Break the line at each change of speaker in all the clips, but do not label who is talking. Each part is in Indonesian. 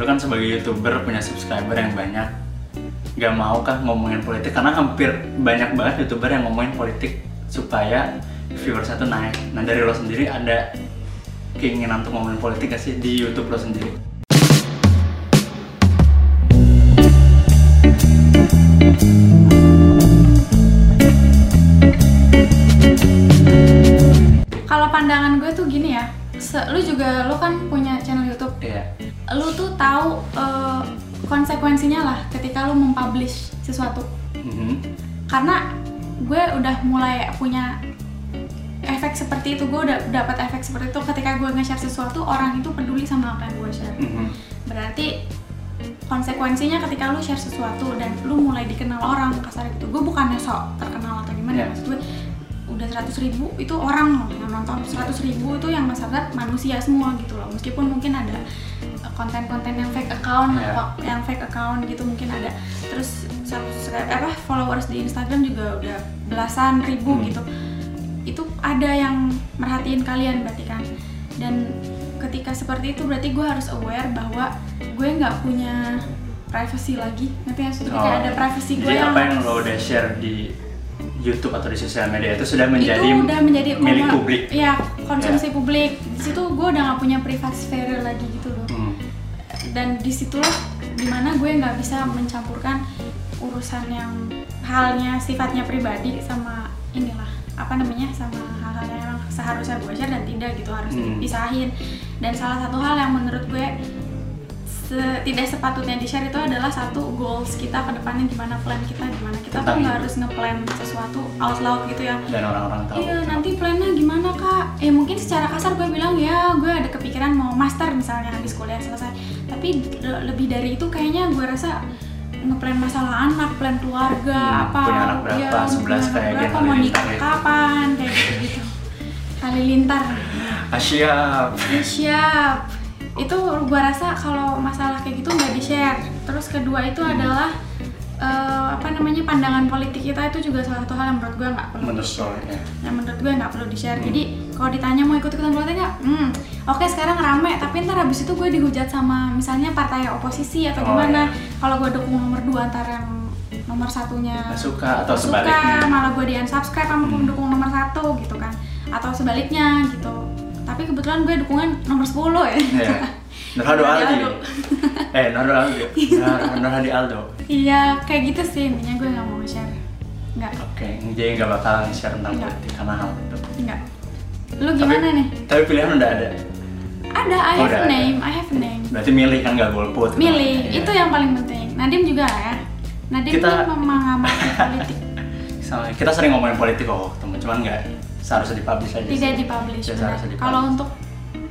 lu kan sebagai youtuber punya subscriber yang banyak nggak mau kah ngomongin politik? Karena hampir banyak banget youtuber yang ngomongin politik supaya viewersnya tuh naik. Nah dari lo sendiri ada keinginan untuk ngomongin politik gak sih di YouTube lo sendiri
tahu eh, konsekuensinya lah ketika lu mempublish sesuatu.
Mhm.
Karena gue udah mulai punya efek seperti itu, gue udah dapat efek seperti itu ketika gue nge-share sesuatu orang itu peduli sama apa yang gue share.
Mhm.
Berarti konsekuensinya ketika lu share sesuatu dan lu mulai dikenal orang kasar gitu. Gue bukannya sok terkenal atau gimana,
Iya.
maksud gue udah 100 ribu itu orang loh yang nonton 100 ribu itu yang masyarakat manusia semua gitu loh meskipun mungkin ada uh, konten-konten yang fake account atau yang fake account gitu mungkin ada terus subscribe apa followers di Instagram juga udah belasan ribu
Hmm.
gitu itu ada yang merhatiin kalian berarti kan dan ketika seperti itu berarti gue harus aware bahwa gue nggak punya privacy lagi nanti yang sudah kayak ada privacy gue
Oh. Jadi
yang
apa yang lo udah share di YouTube atau di sosial media itu sudah menjadi
itu udah menjadi
milik publik.
Iya, konsumsi publik. Di situ gue udah nggak punya sphere lagi gitu loh. Dan di situlah di mana gue nggak bisa mencampurkan urusan yang halnya sifatnya pribadi sama inilah apa namanya sama hal-hal yang emang seharusnya gue share dan tidak gitu harus
Hmm.
dipisahin. Dan salah satu hal yang menurut gue se- tidak sepatutnya di share itu adalah satu goals kita ke depannya gimana plan kita gimana kita tuh
Tentang
nggak
hidup.
harus ngeplan sesuatu out loud gitu ya
dan orang-orang tahu.
Iya, nanti plannya gimana kak? Ya mungkin secara kasar gue bilang ya gue ada kepikiran mau master misalnya habis kuliah selesai. Tapi le- lebih dari itu kayaknya gue rasa ngeplan masalah anak, plan keluarga,
Hmm,
apa
punya anak berapa,
ya,
11
punya anak
kayak
berapa, mau nikah kapan, kayak gitu-gitu. Halilintar.
Ah, siap.
Ya, siap. Itu gue rasa kalau masalah kayak gitu nggak di share. Terus kedua itu
Hmm.
adalah eh, apa namanya pandangan politik kita itu juga salah satu hal yang menurut gue nggak perlu
Menurut
di share.
lo, ya.
Yang menurut gue nggak perlu di share.
Hmm.
Jadi kalau ditanya mau ikut ikutan politik nggak? Hmm, oke sekarang rame. Tapi ntar habis itu gue dihujat sama misalnya partai oposisi atau
Oh,
gimana.
iya.
Kalau gue dukung nomor dua antara yang nomor satunya
suka atau
nggak
sebaliknya.
malah gue di unsubscribe sama
Hmm.
pendukung nomor satu gitu kan atau sebaliknya gitu tapi kebetulan gue dukungan nomor 10 ya
Iya. Nur Hadi Aldi.
Aldo.
eh, Nur Aldi. Nur, Nur Hadi Aldo.
iya kayak gitu sih intinya gue nggak mau share nggak
Oke, jadi nggak bakal share tentang politik karena hal itu.
nggak lu gimana
tapi,
nih
Tapi pilihan udah ada.
ada I
Oh,
have a
ada.
name I have a name
Berarti milih kan nggak golput.
milih
Iya.
itu yang paling penting Nadim juga ya Nadim
Kita-
tuh mengamati politik
Sama- kita sering ngomongin politik kok, teman. Cuman nggak seharusnya dipublish aja.
tidak
sih.
dipublish
Tidak dipublish.
kalau untuk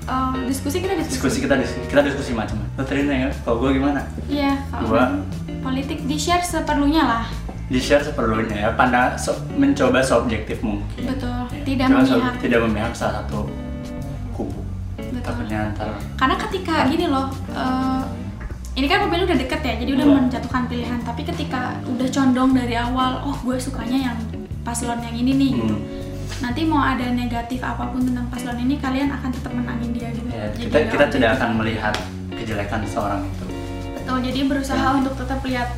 eh, diskusi kita diskusi
diskusi kita dis- kita diskusi macam. Lo terima ya? Kalau gue gimana?
iya kalau
Gua-
politik di share seperlunya lah
Di share seperlunya ya. Pandang so- mencoba seobjektif mungkin.
Betul, tidak
so-
memihak.
tidak memihak salah satu kubu.
Betul.
Takutnya ntar
karena ketika gini loh eh, ini kan pemilu udah deket ya jadi udah
Iya.
menjatuhkan pilihan tapi ketika udah condong dari awal oh gue sukanya yang paslon yang ini nih gitu
Hmm.
nanti mau ada negatif apa pun tentang paslon ini kalian akan tetap menangin dia gitu
ya,
Jadi
kita kita tidak akan melihat kejelekan seseorang itu.
betul jadi berusaha untuk tetap lihat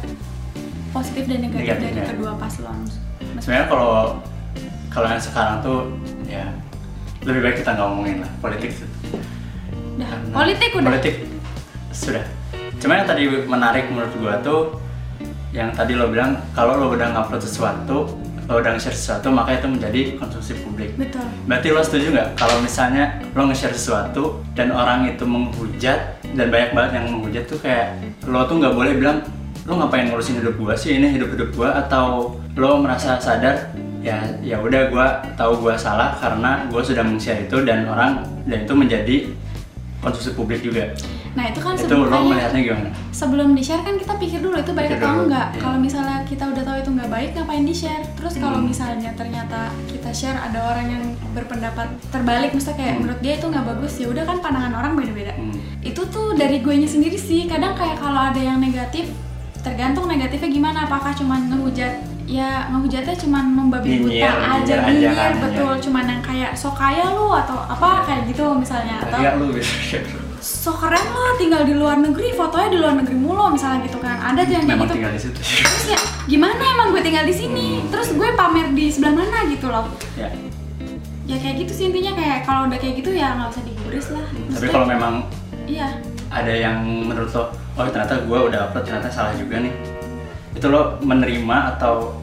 positif dan negatif dari
Negatifnya.
kedua paslon
Sebenarnya kalau kalau yang sekarang tuh ya lebih baik kita nggak ngomongin lah politik itu. Karena
politik udah
Politik sudah. Cuma yang tadi menarik menurut gua tuh yang tadi lo bilang kalau lo udah ngupload sesuatu, lo udah nge-share sesuatu maka itu menjadi konsumsi publik.
betul
Berarti lo setuju nggak kalau misalnya lo nge-share sesuatu dan orang itu menghujat dan banyak banget yang menghujat tuh kayak lo tuh nggak boleh bilang lo ngapain ngurusin hidup gua sih ini hidup hidup gua atau lo merasa sadar ya ya udah gua tahu gua salah karena gua sudah meng-share itu dan orang dan itu menjadi konsumsi publik juga.
nah itu kan
itu lo
sebenarnya
melihatnya gimana?
sebelum di share kan kita pikir dulu itu baik
Pikir
atau
dulu,
enggak
iya.
kalau misalnya kita udah tahu itu nggak baik ngapain di share terus kalau
Hmm.
misalnya ternyata kita share ada orang yang berpendapat terbalik misalnya kayak
Hmm.
menurut dia itu nggak bagus ya udah kan pandangan orang beda-beda
Hmm.
itu tuh dari gue sendiri sih kadang kayak kalau ada yang negatif tergantung negatifnya gimana apakah cuman ngehujat ya ngehujatnya cuman membabi buta aja
nyinyir kan,
betul.
nyinyir.
cuman yang kayak sok kaya lu atau apa kayak gitu misalnya atau
Kayak lu share.
so keren lo tinggal di luar negeri fotonya di luar negeri mulu misalnya gitu kan. Ada tuh yang kayak gitu.
tinggal di situ. Sih
terus ya gimana emang gue tinggal di sini?
Hmm.
terus gue pamer di sebelah mana gitu loh.
Ya.
Ya kayak gitu sih intinya kayak kalau udah kayak gitu ya nggak usah digubris lah.
Tapi
Maksudnya,
kalau memang
iya.
ada yang menurut lo oh ternyata gue udah upload ternyata salah juga nih. Itu lo menerima atau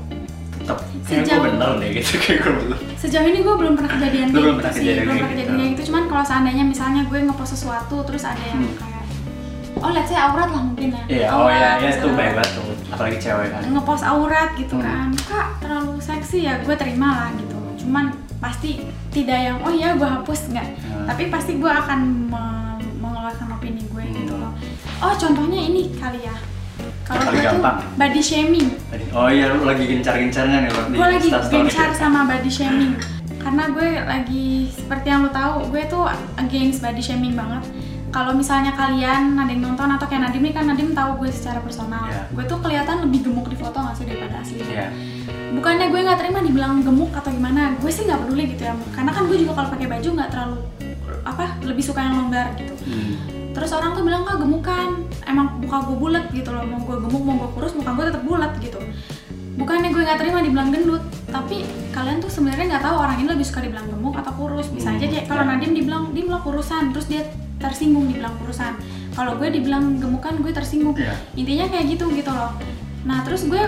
tetap kayak gue
Sejauh-
bener deh gitu. Kayak gue belum
sejauh ini gue belum pernah kejadian kayak
belum
gitu sih
kejadian
belum pernah kejadian
gitu.
kayak gitu. Cuman kalau seandainya misalnya gue ngepost sesuatu terus ada yang
Hmm.
kayak oh let's say aurat lah mungkin ya.
Iya oh iya iya itu baik banget tuh. Apalagi cewek kan.
Ngepost aurat gitu
Hmm.
kan. Kak terlalu seksi ya gue terima lah gitu. Cuman pasti tidak yang oh iya gue hapus nggak.
Hmm.
tapi pasti gue akan me- mengeluarkan opini gue
Hmm.
gitu loh. Oh contohnya ini kali ya kalau
Paling
gue tuh
gampang.
body shaming.
Oh iya lu lagi gencar-gencarnya nih lo di
gue lagi gencar sama body shaming. Karena gue lagi seperti yang lo tahu gue tuh against body shaming banget. Kalau misalnya kalian ada yang nonton atau kayak Nadim nih kan Nadim tahu gue secara personal.
Iya.
gue tuh kelihatan lebih gemuk di foto nggak sih daripada asli
iya.
Bukannya gue nggak terima dibilang gemuk atau gimana gue sih nggak peduli gitu ya. Karena kan gue juga kalau pakai baju nggak terlalu apa lebih suka yang longgar gitu.
Hmm.
Terus orang tuh bilang kak gemukan. Emang muka gue bulat gitu loh. Mau gue gemuk mau gue kurus muka gue tetap bulat gitu. Bukannya gue nggak terima dibilang gendut. Tapi kalian tuh sebenarnya nggak tahu orang ini lebih suka dibilang gemuk atau kurus. Bisa aja
Hmm,
kayak kalau
ya.
Nadim dibilang dia bilang kurusan. Terus dia tersinggung dibilang kurusan. Kalau gue dibilang gemukan gue tersinggung.
Iya.
intinya kayak gitu gitu loh. Nah terus gue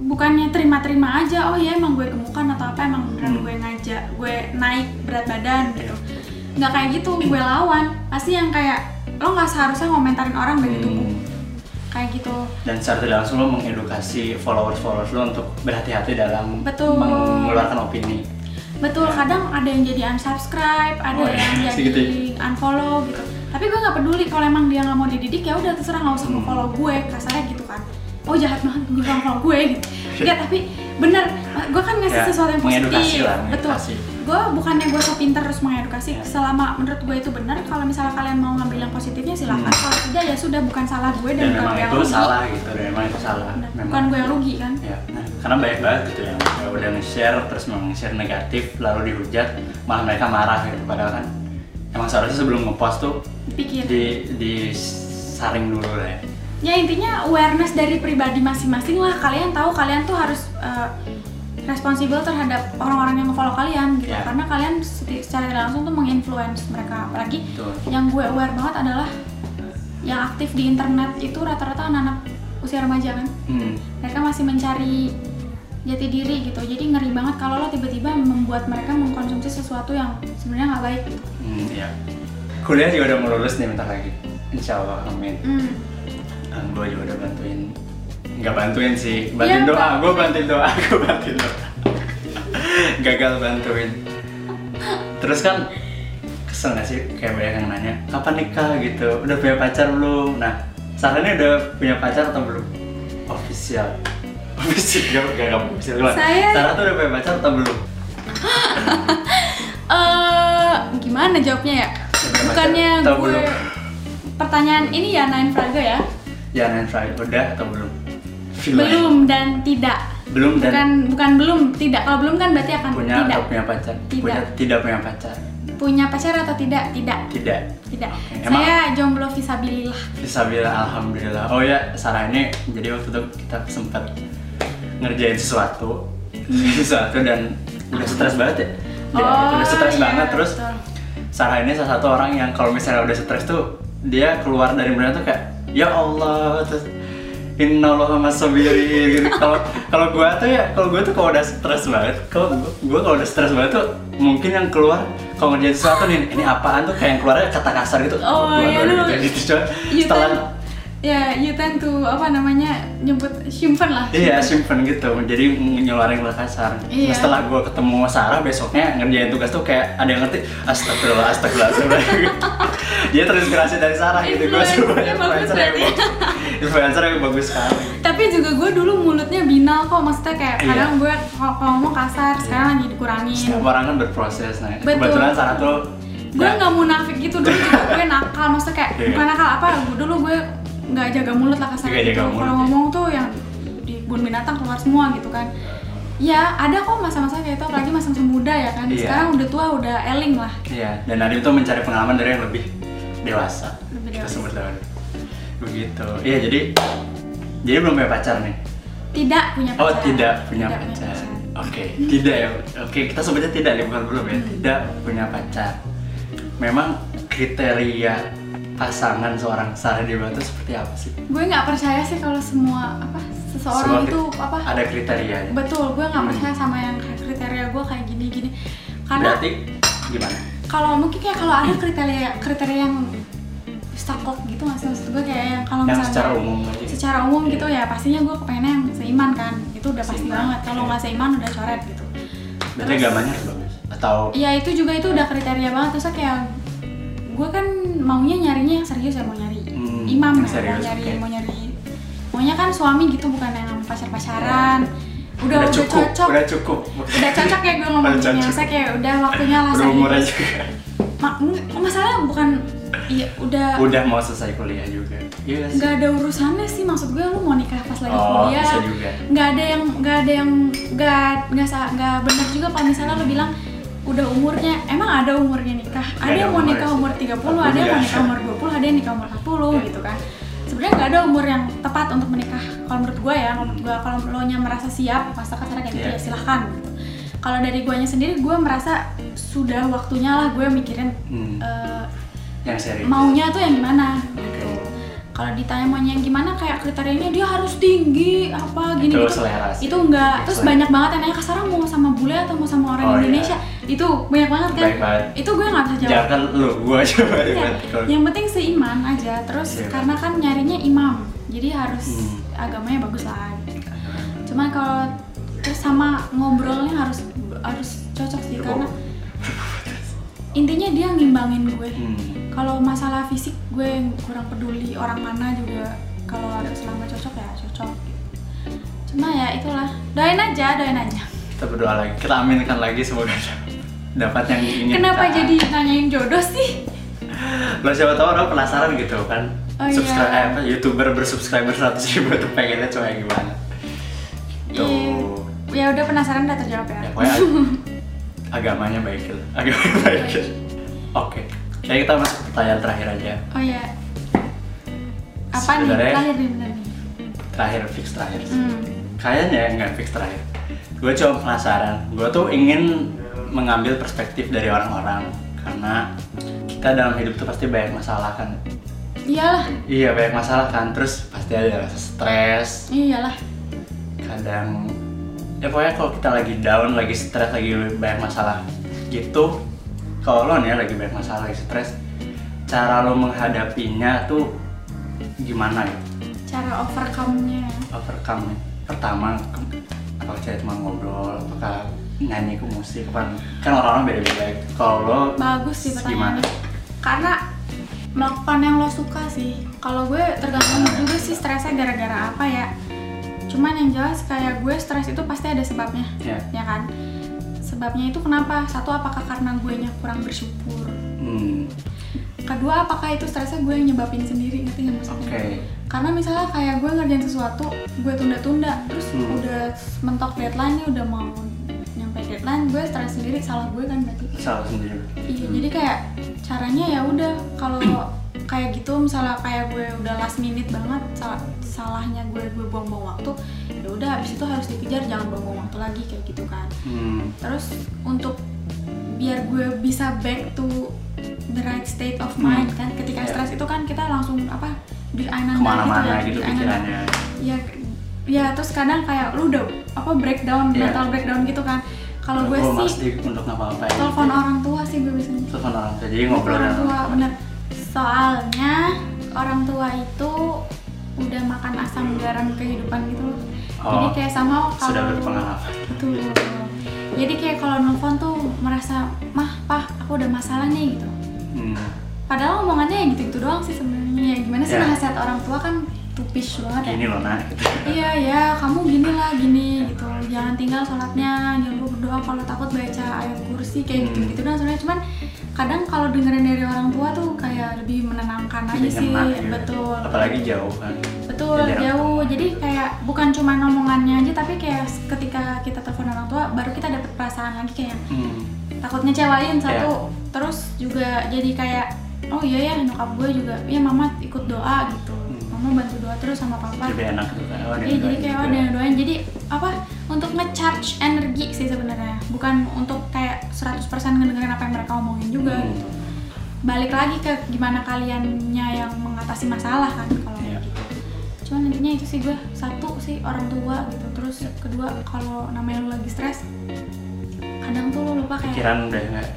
bukannya terima-terima aja oh ya emang gue gemukan atau apa emang beneran
Hmm.
gue ngajak gue naik berat badan gitu. Nggak kayak gitu gue lawan. Pasti yang kayak lo nggak seharusnya ngomentarin orang dari tubuh
Hmm.
kayak gitu
dan secara tidak langsung lo mengedukasi followers-followers lo untuk berhati-hati dalam
Betul.
mengeluarkan opini
betul
Ya.
kadang ada yang jadi unsubscribe ada
Oh, iya.
yang
Segitu
jadi unfollow gitu tapi gue nggak peduli kalau emang dia nggak mau dididik ya udah terserah nggak usah
Hmm.
follow gue kasarnya gitu kan oh jahat banget gue nggak follow gue gitu tapi bener gue kan ngasih
Ya,
sesuatu yang positif
lah,
betul. Gue bukannya gue so pinter terus mengedukasi
Ya.
selama menurut gue itu benar kalau misalnya kalian mau ngambil yang positifnya silakan.
Hmm.
kalau tidak ya sudah bukan salah gue dan,
dan
bukan gue yang rugi.
salah gitu dan memang itu salah. Memang
bukan gue yang rugi kan?
Ya nah, karena banyak banget gitu yang ya udah nge-share terus memang nge-share negatif lalu dihujat malah mereka marah gitu. Padahal kan emang seharusnya sebelum ngepost tuh
pikir
di disaring dulu lah ya.
Ya intinya awareness dari pribadi masing-masing lah. Kalian tahu kalian tuh harus uh, responsibel terhadap orang-orang yang nge-follow kalian gitu
Ya.
karena kalian secara langsung tuh menginfluence mereka apalagi
Betul.
yang gue aware banget adalah yang aktif di internet itu rata-rata anak-anak usia remaja kan
hmm.
mereka masih mencari jati diri gitu jadi ngeri banget kalau lo tiba-tiba membuat mereka mengkonsumsi sesuatu yang sebenarnya nggak baik gitu
hmm ya kuliah juga udah mau lulus nih bentar lagi insya Allah amin
hmm.
Gue juga udah bantuin nggak bantuin sih bantuin
Iya,
doa gue bantuin. doa gue bantuin doa gagal bantuin. Terus kan kesel gak sih? Kayak banyak yang nanya kapan nikah? gitu. Udah punya pacar belum? Nah Sarahnya udah punya pacar atau belum? Official. Official gak gak, gak official gimana?
Saya-
Sarah tuh udah punya pacar atau belum?
Eh gimana jawabnya ya? Bukannya gue
belum?
pertanyaan ini ya Nine Fraga ya?
ya Nanfry udah atau belum
Belum dan tidak.
belum dan
Bukan bukan belum, tidak. Kalau belum kan berarti akan
punya
tidak.
atau punya pacar
Tidak.
punya tidak punya pacar
Punya pacar atau tidak? Tidak.
tidak
Tidak.
Oke, emang-
Saya jomblo visabilillah.
bisa bilang alhamdulillah oh ya Sarah ini jadi waktu itu kita sempat ngerjain sesuatu sesuatu dan udah stres banget ya Dia udah stres
iya,
banget terus
betul.
Sarah ini salah satu orang yang kalau misalnya udah stres tuh dia keluar dari benar tuh kayak ya Allah terus Innallaha masabirin gitu. Kalau kalau gua tuh ya, kalau gua tuh kalau udah stres banget, kalau gua, gua kalau udah stres banget tuh mungkin yang keluar kalau ngerjain sesuatu nih, ini apaan tuh kayak yang keluarnya kata kasar gitu.
Oh, iya, lu-
gitu, gitu setelah
ya, you tend to apa namanya nyebut simpen lah.
Iya simpen gitu, jadi ngeluarin kata kasar.
Iya.
Nah, setelah gue ketemu Sarah besoknya ngerjain tugas tuh kayak ada yang ngerti, astagfirullah, astagfirullah. Dia terinspirasi dari Sarah gitu, gue
Influence-
suka
ya,
influencer yang bagus, sekali.
Tapi juga gue dulu mulutnya binal kok, maksudnya kayak
Iya.
kadang gue kalau ngomong kasar, sekarang lagi dikurangin.
Setiap orang kan berproses, nah
Betul.
kebetulan Sarah tuh
gue nggak munafik gitu dulu juga gue nakal maksudnya kayak
Iya.
bukan nakal apa gue dulu gue nggak jaga mulut lah kasarnya gitu kalau ngomong tuh yang di kebun binatang keluar semua gitu kan ya ada kok masa-masa kayak itu apalagi masa-masa muda ya kan
Iya.
sekarang udah tua udah eling lah
Iya, dan Nadim tuh mencari pengalaman dari yang lebih dewasa. kita
Yoi.
sebut lah begitu. Iya jadi jadi belum punya pacar nih?
Tidak punya pacar.
oh tidak punya
Tidak
pacar. oke tidak ya. Oke kita sebutnya tidak ya bukan belum ya.
Hmm.
tidak punya pacar. Memang kriteria pasangan seorang Sarah Dewa itu seperti apa sih?
Gue nggak percaya sih kalau semua apa
Semua
seseorang itu apa?
ada kriterianya.
Betul gue nggak
Hmm.
percaya sama yang kriteria gue kayak gini gini karena
berarti gimana?
kalau mungkin kayak kalau ada kriteria kriteria yang saklek gitu nggak sih? Maksud gue kayak yang kalau misalnya
secara umum aja.
secara umum gitu ya pastinya gue kepengennya yang seiman kan. Itu udah pasti
Seiman,
banget. Kalau nggak seiman udah coret gitu.
Berarti agamanya atau
Iya itu juga itu udah kriteria banget. Terus kayak gue kan maunya nyarinya yang serius ya mau nyari
Hmm,
imam ya,
serius,
mau nyari
oke.
mau nyari maunya kan suami gitu bukan yang pacar pacaran udah udah,
cukup
cocok.
udah cukup.
Udah cocok ya gue ngomongnya
Udah
saya kayak udah waktunya lah
aja.
Ma- masalahnya bukan iya udah
udah mau selesai kuliah juga iya sih
nggak ada urusannya sih maksud gue lu mau nikah pas lagi
Oh,
kuliah
bisa juga.
nggak ada yang nggak ada yang nggak sa- nggak benar juga kalau misalnya lu bilang udah umurnya emang ada umurnya nikah ada
ada
yang mau nikah
sih.
umur 30 ada yang mau nikah umur 20 ada yang nikah umur 40 gitu kan sebenarnya nggak ada umur yang tepat untuk menikah kalau menurut gue ya kalau menurut gue kalau lo nya merasa siap masa kasarnya kayak gitu
Iya.
ya silahkan gitu kalau dari guanya sendiri gue merasa sudah waktunya lah gue mikirin
Hmm.
eh,
yang serius
maunya tuh yang gimana gitu. Kalau ditanya maunya yang gimana kayak kriterianya dia harus tinggi apa gini
Itu
gitu.
selera sih.
Itu enggak. Terus
Selera.
banyak banget yang nanya kasar mau sama bule atau mau sama orang
Oh, iya.
Indonesia. Itu banyak banget kan.
Banget.
Itu gue nggak bisa jawab.
jangan lu gua coba
Iya.
ya
Yang penting seiman aja. Terus
Iya.
karena kan nyarinya imam. Jadi harus
Hmm.
agamanya bagus lah. gitu. Cuma kalau terus sama ngobrolnya harus harus cocok sih karena intinya dia ngimbangin gue
Hmm.
Kalau masalah fisik gue yang kurang peduli orang mana juga. Kalau ada selama cocok ya cocok gitu. cuma ya itulah. Doain aja doain aja.
Kita berdoa lagi. Kita aminkan lagi semoga dapat yang ingin
kenapa
kita-
jadi nanyain jodoh sih?
Lo siapa tahu orang penasaran gitu kan.
Oh, iya.
subscribe eh, apa youtuber bersubscriber 100 ribu tuh pengennya cuma yang gimana? Tuh
Iya. ya udah penasaran udah terjawab ya,
ya agamanya baik gitu agamanya baik. Gitu oke kayak kita masuk ke pertanyaan terakhir aja.
Oh ya apa nih? Terakhir nih bener nih.
terakhir fix terakhir
hmm.
kayaknya nggak fix terakhir. Gue cuma penasaran. Gue tuh ingin mengambil perspektif dari orang-orang. Karena kita dalam hidup tuh pasti banyak masalah kan?
Iyalah.
Iya banyak masalah kan? Terus pasti ada rasa stres.
Iyalah.
Kadang ya pokoknya kalau kita lagi down lagi stres lagi banyak masalah gitu kalau lo nih lagi banyak masalah lagi stres. Cara lo menghadapinya tuh gimana ya?
Cara overcome-nya.
Overcome pertama apakah cari teman ngobrol apakah nyanyi ke musik kan kan orang-orang beda-beda. Kalau lo
bagus sih
gimana?
Pertanyaannya karena melakukan yang lo suka sih. Kalau gue tergantung juga sih stresnya gara-gara apa ya. Cuman yang jelas kayak gue stres itu pasti ada sebabnya
ya
ya kan sebabnya itu kenapa? Satu apakah karena gue nya kurang bersyukur?
Hmm,
kedua apakah itu stresnya gue yang nyebabin sendiri? Nggak
oke.
Maksudnya karena misalnya kayak gue ngerjain sesuatu gue tunda-tunda terus
Hmm.
udah mentok deadline nih udah mau nyampe deadline gue stres sendiri salah gue kan berarti.
Salah sendiri.
Iya, jadi kayak caranya ya udah kalau kayak gitu misalnya kayak gue udah last minute banget sal- salahnya gue gue buang-buang waktu ya udah habis itu harus dikejar jangan buang-buang waktu lagi kayak gitu kan
hmm,
terus untuk biar gue bisa back to the right state of mind kan ketika
Iya.
stres itu kan kita langsung apa di ananda
gitu
ya, ananda.
pikirannya
ya ya terus kadang kayak lu udah apa breakdown
Iya.
mental breakdown gitu kan kalau gue sih
untuk
telepon orang tua sih gue biasanya
telepon orang tua jadi ngobrol
orang tua. bener soalnya orang tua itu udah makan asam garam kehidupan gitu loh. Jadi
Oh,
kayak sama kalau
sudah berpengalaman.
Betul. Jadi kayak kalau nelfon tuh merasa mah pah aku udah masalah nih gitu.
Hmm,
padahal omongannya ya gitu-gitu doang sih sebenarnya. Ya gimana sih
Ya.
nasihat orang tua kan tupis banget ya.
Gini loh nak gitu.
iya ya kamu gini lah gini gitu. Jangan tinggal sholatnya jangan lupa berdoa kalau takut baca ayat kursi kayak
Hmm.
gitu gitu doang sebenarnya. Cuman kadang kalau dengerin dari orang tua tuh kayak lebih menenangkan aja
Lebih
sih.
gitu.
betul.
Apalagi jauh kan.
Betul
Ya, jarang
jauh. jadi kayak bukan cuma omongannya aja tapi kayak ketika kita telepon orang tua baru kita dapet perasaan lagi kayak
hmm,
takut ngecewain
Ya.
satu. Terus juga jadi kayak oh iya ya nyokap gue juga ya mama ikut doa gitu.
Hmm.
mama bantu doa terus sama papa.
Lebih enak gitu kan oh, yang
jadi kayak ada yang doain jadi apa untuk nge-charge energi sih sebenarnya bukan untuk kayak 100% ngedengerin apa yang mereka omongin juga
Hmm.
gitu balik lagi ke gimana kaliannya yang mengatasi masalah kan kalau
Iya.
kayak gitu cuman intinya itu sih gue satu sih orang tua gitu terus
Iya.
kedua kalau namanya lu lagi stres kadang tuh lu lupa kayak
pikiran udah nggak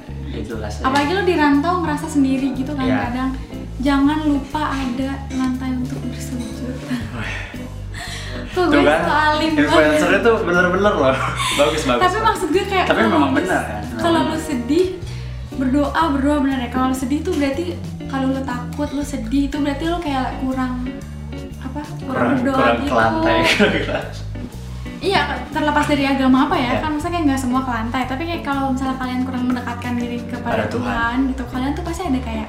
jelas ya.
apalagi lu di rantau ngerasa sendiri gitu kan
Iya.
kadang jangan lupa ada lantai untuk bersujud tuh
kan,
soalin
influencernya tuh bener-bener loh. Bagus bagus
tapi maksud gue kayak
Tapi memang benar kan?
Kalau lu sedih berdoa berdoa bener ya. Kalau lu sedih tuh berarti kalau lu takut lu sedih itu berarti lu kayak kurang apa kurang,
kurang
berdoa
kurang
gitu.
ke lantai
iya terlepas dari agama apa ya
Ya.
kan maksudnya kayak nggak semua ke lantai tapi kayak kalau misalnya kalian kurang mendekatkan diri kepada
Pada Tuhan.
Tuhan gitu kalian tuh pasti ada kayak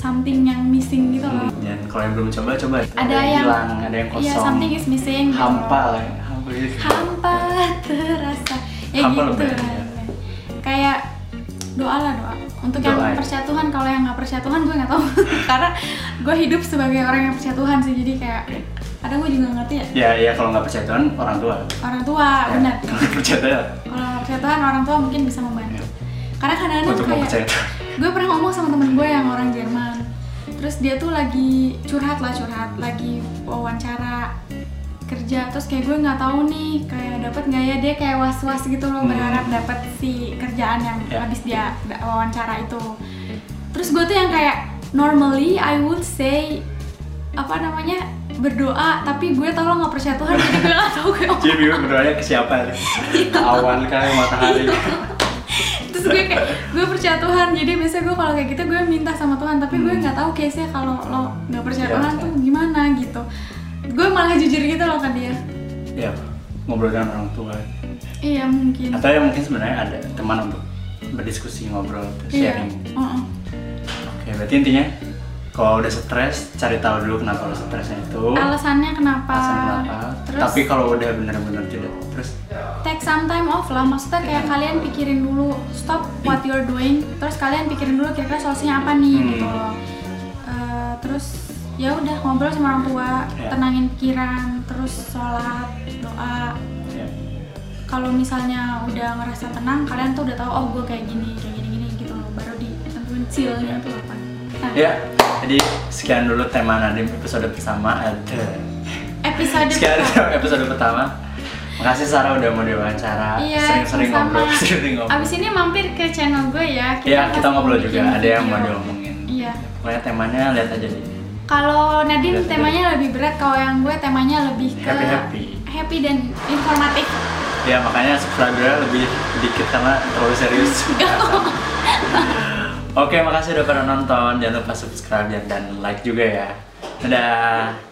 something yang missing gitu loh.
Hmm, dan kalau yang belum coba coba.
Ada yang
hilang ada yang kosong.
iya something is missing gitu.
hampa lah ya, hampa gitu.
Hampa terasa. Ya
Hampa
gitu
lebih,
kan.
ya.
kayak doa lah doa. Untuk yang
Doa ya.
percaya Tuhan kalau yang nggak percaya Tuhan gue nggak tahu. Karena gue hidup sebagai orang yang percaya Tuhan sih jadi kayak ada gue juga ngerti ya.
Ya ya kalau nggak percaya Tuhan orang tua.
Orang tua
Ya,
benar.
kalau percaya Tuhan
kalau percaya Tuhan orang tua mungkin bisa membantu.
Ya.
karena kadang-kadang kayak
Tuhan
gue pernah ngomong sama temen gue yang orang Jerman. Terus dia tuh lagi curhat lah curhat. Lagi wawancara kerja. Terus kayak gue nggak tahu nih kayak dapat nggak ya? Dia kayak was was gitu loh
Hmm.
berharap dapat si kerjaan yang
Ya.
habis dia wawancara itu. Terus gue tuh yang kayak normally I would say apa namanya? Berdoa tapi gue tau lo nggak percaya Tuhan. Jadi gue nggak tahu gue
jadi bingung berdoanya ke siapa? Awan kah ke matahari
terus gue kayak gue percaya Tuhan. Jadi biasanya gue kalau kayak gitu gue minta sama Tuhan. Tapi gue
Hmm.
nggak tahu case nya kalau lo nggak percaya
Iya,
Tuhan
iya.
tuh gimana gitu. Gue malah jujur gitu loh ke dia.
Ya ngobrol dengan orang tua.
Iya mungkin.
Atau ya mungkin sebenarnya ada teman untuk berdiskusi ngobrol
iya.
sharing.
Uh-uh.
oke berarti intinya kalau udah stres cari tahu dulu kenapa lo stresnya itu.
Alasannya kenapa,
alasan kenapa.
Terus?
Tapi kalau udah benar-benar tidak terus
take some time off lah maksudnya kayak kalian pikirin dulu stop what you're doing terus kalian pikirin dulu kira-kira solusinya apa nih
Hmm.
gitu loh. Eh, terus ya udah ngobrol sama orang tua
Iya.
tenangin pikiran terus sholat doa.
Ya,
kalau misalnya udah ngerasa tenang kalian tuh udah tahu oh gue kayak gini kayak gini gini gitu loh baru ditentuin seal-nya tuh apa. Nah.
Ya jadi sekian dulu tema Nadim episode pertama. Ada.
Episode
sekian
pertama.
episode pertama makasih Sarah udah mau diwawancara
Iya,
sering-sering ngobrol sering ngobrol
Abis ini mampir ke channel gue ya.
ya kita ngobrol juga ada yang mau
video.
diomongin
Iya.
pokoknya temanya lihat aja deh
Kalau Nadine
Lihat aja.
temanya lebih berat, kalau yang gue temanya lebih ke
Happy-happy.
happy dan informatif.
ya makanya subscribernya lebih dikit karena terlalu serius Oke, makasih udah pada nonton. Jangan lupa subscribe dan like juga ya. Dadah.